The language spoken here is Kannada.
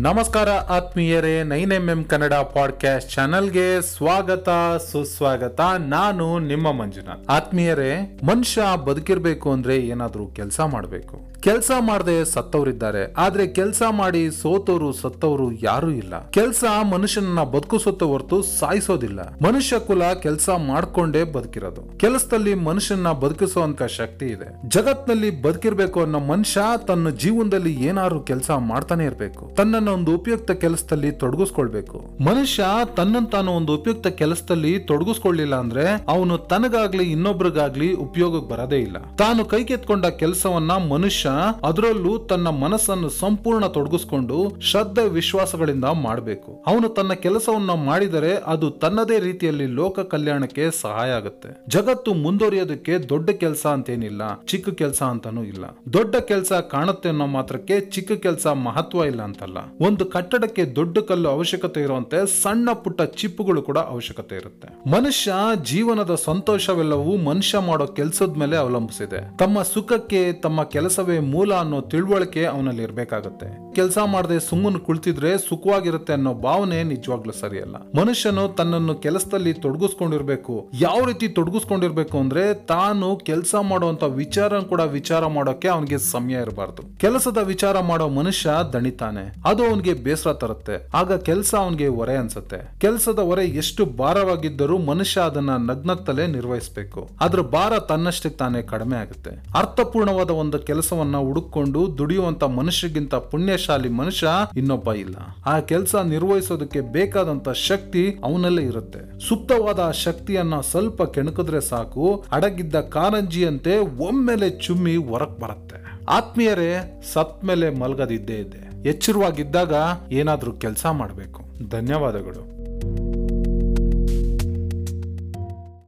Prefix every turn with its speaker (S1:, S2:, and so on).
S1: ನಮಸ್ಕಾರ ಆತ್ಮೀಯರೇ, nine M M Kannada podcast ಚಾನಲ್ಗೆ ಸ್ವಾಗತ, ಸುಸ್ವಾಗತ. ನಾನು ನಿಮ್ಮ ಮಂಜುನಾಥ್. ಆತ್ಮೀಯರೇ, ಮನುಷ್ಯ ಬದುಕಿರ್ಬೇಕು ಅಂದ್ರೆ ಏನಾದ್ರೂ ಕೆಲಸ ಮಾಡಬೇಕು. ಕೆಲಸ ಮಾಡದೆ ಸತ್ತವರಿದ್ದಾರೆ. ಆದ್ರೆ ಕೆಲಸ ಮಾಡಿ ಸೋತವರು ಸತ್ತವರು ಯಾರು ಇಲ್ಲ. ಕೆಲಸ ಮನುಷ್ಯನನ್ನ ಬದುಕಿಸುತ್ತೆ ಹೊರತು ಸಾಯಿಸೋದಿಲ್ಲ. ಮನುಷ್ಯ ಕುಲ ಕೆಲಸ ಮಾಡ್ಕೊಂಡೇ ಬದುಕಿರೋದು. ಕೆಲಸದಲ್ಲಿ ಮನುಷ್ಯನ ಬದುಕಿಸುವಂತ ಶಕ್ತಿ ಇದೆ. ಜಗತ್ನಲ್ಲಿ ಬದುಕಿರ್ಬೇಕು ಅನ್ನೋ ಮನುಷ್ಯ ತನ್ನ ಜೀವನದಲ್ಲಿ ಏನಾದ್ರು ಕೆಲಸ ಮಾಡ್ತಾನೆ ಇರ್ಬೇಕು. ತನ್ನನ್ನ ಒಂದು ಉಪಯುಕ್ತ ಕೆಲಸದಲ್ಲಿ ತೊಡಗಿಸ್ಕೊಳ್ಬೇಕು. ಮನುಷ್ಯ ತನ್ನಂತಾನು ತಾನು ಒಂದು ಉಪಯುಕ್ತ ಕೆಲಸದಲ್ಲಿ ತೊಡಗಿಸ್ಕೊಳ್ಳಿಲ್ಲ ಅಂದ್ರೆ ಅವನು ತನಗಾಗ್ಲಿ ಇನ್ನೊಬ್ರಿಗಾಗ್ಲಿ ಉಪಯೋಗಕ್ಕೆ ಬರದೇ ಇಲ್ಲ. ತಾನು ಕೈಗೆತ್ಕೊಂಡ ಕೆಲಸವನ್ನ ಮನುಷ್ಯ ಅದರಲ್ಲೂ ತನ್ನ ಮನಸ್ಸನ್ನು ಸಂಪೂರ್ಣ ತೊಡಗಿಸ್ಕೊಂಡು ಶ್ರದ್ಧೆ ವಿಶ್ವಾಸಗಳಿಂದ ಮಾಡಬೇಕು. ಅವನು ತನ್ನ ಕೆಲಸವನ್ನ ಮಾಡಿದರೆ ಅದು ತನ್ನದೇ ರೀತಿಯಲ್ಲಿ ಲೋಕ ಕಲ್ಯಾಣಕ್ಕೆ ಸಹಾಯ ಆಗುತ್ತೆ. ಜಗತ್ತು ಮುಂದುವರಿಯೋದಕ್ಕೆ ದೊಡ್ಡ ಕೆಲಸ ಅಂತೇನಿಲ್ಲ, ಚಿಕ್ಕ ಕೆಲಸ ಅಂತಾನೂ ಇಲ್ಲ. ದೊಡ್ಡ ಕೆಲಸ ಕಾಣುತ್ತೆ ಅನ್ನೋ ಮಾತ್ರಕ್ಕೆ ಚಿಕ್ಕ ಕೆಲಸ ಮಹತ್ವ ಇಲ್ಲ ಅಂತಲ್ಲ. ಒಂದು ಕಟ್ಟಡಕ್ಕೆ ದೊಡ್ಡ ಕಲ್ಲು ಅವಶ್ಯಕತೆ ಇರುವಂತೆ ಸಣ್ಣ ಪುಟ್ಟ ಚಿಪ್ಪುಗಳು ಕೂಡ ಅವಶ್ಯಕತೆ ಇರುತ್ತೆ. ಮನುಷ್ಯ ಜೀವನದ ಸಂತೋಷವೆಲ್ಲವೂ ಮನುಷ್ಯ ಮಾಡೋ ಕೆಲಸದ ಮೇಲೆ ಅವಲಂಬಿಸಿದೆ. ತಮ್ಮ ಸುಖಕ್ಕೆ, ತಮ್ಮ ಕೆಲಸವೇ ಮೂಲ ಅನ್ನೋ ತಿಳುವಳಿಕೆ ಅವನಲ್ಲಿ ಇರ್ಬೇಕಾಗತ್ತೆ. ಕೆಲಸ ಮಾಡದೆ ಸುಮ್ಮನೆ ಕುಳಿತಿದ್ರೆ ಸುಖವಾಗಿರುತ್ತೆ ಅನ್ನೋ ಭಾವನೆ ನಿಜವಾಗ್ಲೂ ಸರಿಯಲ್ಲ. ಮನುಷ್ಯನು ತನ್ನನ್ನು ಕೆಲಸದಲ್ಲಿ ತೊಡಗಿಸ್ಕೊಂಡಿರ್ಬೇಕು. ಯಾವ ರೀತಿ ತೊಡಗಿಸ್ಕೊಂಡಿರ್ಬೇಕು ಅಂದ್ರೆ ತಾನು ಕೆಲಸ ಮಾಡುವಂತ ವಿಚಾರ ಕೂಡ ವಿಚಾರ ಮಾಡೋಕೆ ಅವನಿಗೆ ಸಮಯ ಇರಬಾರ್ದು. ಕೆಲಸದ ವಿಚಾರ ಮಾಡೋ ಮನುಷ್ಯ ದಣಿತಾನೆ. ಅದು ಅವನಿಗೆ ಬೇಸರ ತರುತ್ತೆ. ಆಗ ಕೆಲಸ ಅವನಿಗೆ ಹೊರೆ ಅನ್ಸುತ್ತೆ. ಕೆಲಸದ ಹೊರೆ ಎಷ್ಟು ಭಾರವಾಗಿದ್ದರೂ ಮನುಷ್ಯ ಅದನ್ನ ನಗ್ನತ್ತಲೇ ನಿರ್ವಹಿಸಬೇಕು. ಅದ್ರ ಭಾರ ತನ್ನಷ್ಟಕ್ಕೆ ತಾನೇ ಕಡಿಮೆ ಆಗುತ್ತೆ. ಅರ್ಥಪೂರ್ಣವಾದ ಒಂದು ಕೆಲಸವನ್ನ ಹುಡುಕೊಂಡು ದುಡಿಯುವಂತ ಮನುಷ್ಯಗಿಂತ ಪುಣ್ಯಶಾಲಿ ಮನುಷ್ಯ ಇನ್ನೊಬ್ಬ ಇಲ್ಲ. ಆ ಕೆಲಸ ನಿರ್ವಹಿಸೋದಕ್ಕೆ ಬೇಕಾದಂತ ಶಕ್ತಿ ಅವನಲ್ಲೇ ಇರುತ್ತೆ. ಸುಪ್ತವಾದ ಶಕ್ತಿಯನ್ನ ಸ್ವಲ್ಪ ಕೆಣಕಿದ್ರೆ ಸಾಕು, ಅಡಗಿದ್ದ ಕಾರಂಜಿಯಂತೆ ಒಮ್ಮೆಲೆ ಚುಮ್ಮಿ ಹೊರಕ್ ಬರುತ್ತೆ. ಆತ್ಮೀಯರೇ ಸತ್ ಮೇಲೆ ಮಲ್ಗದಿದ್ದೇ ಇದೆ. ಎಚ್ಚರವಾಗಿದ್ದಾಗ ಏನಾದರೂ ಕೆಲಸ ಮಾಡಬೇಕು. ಧನ್ಯವಾದಗಳು.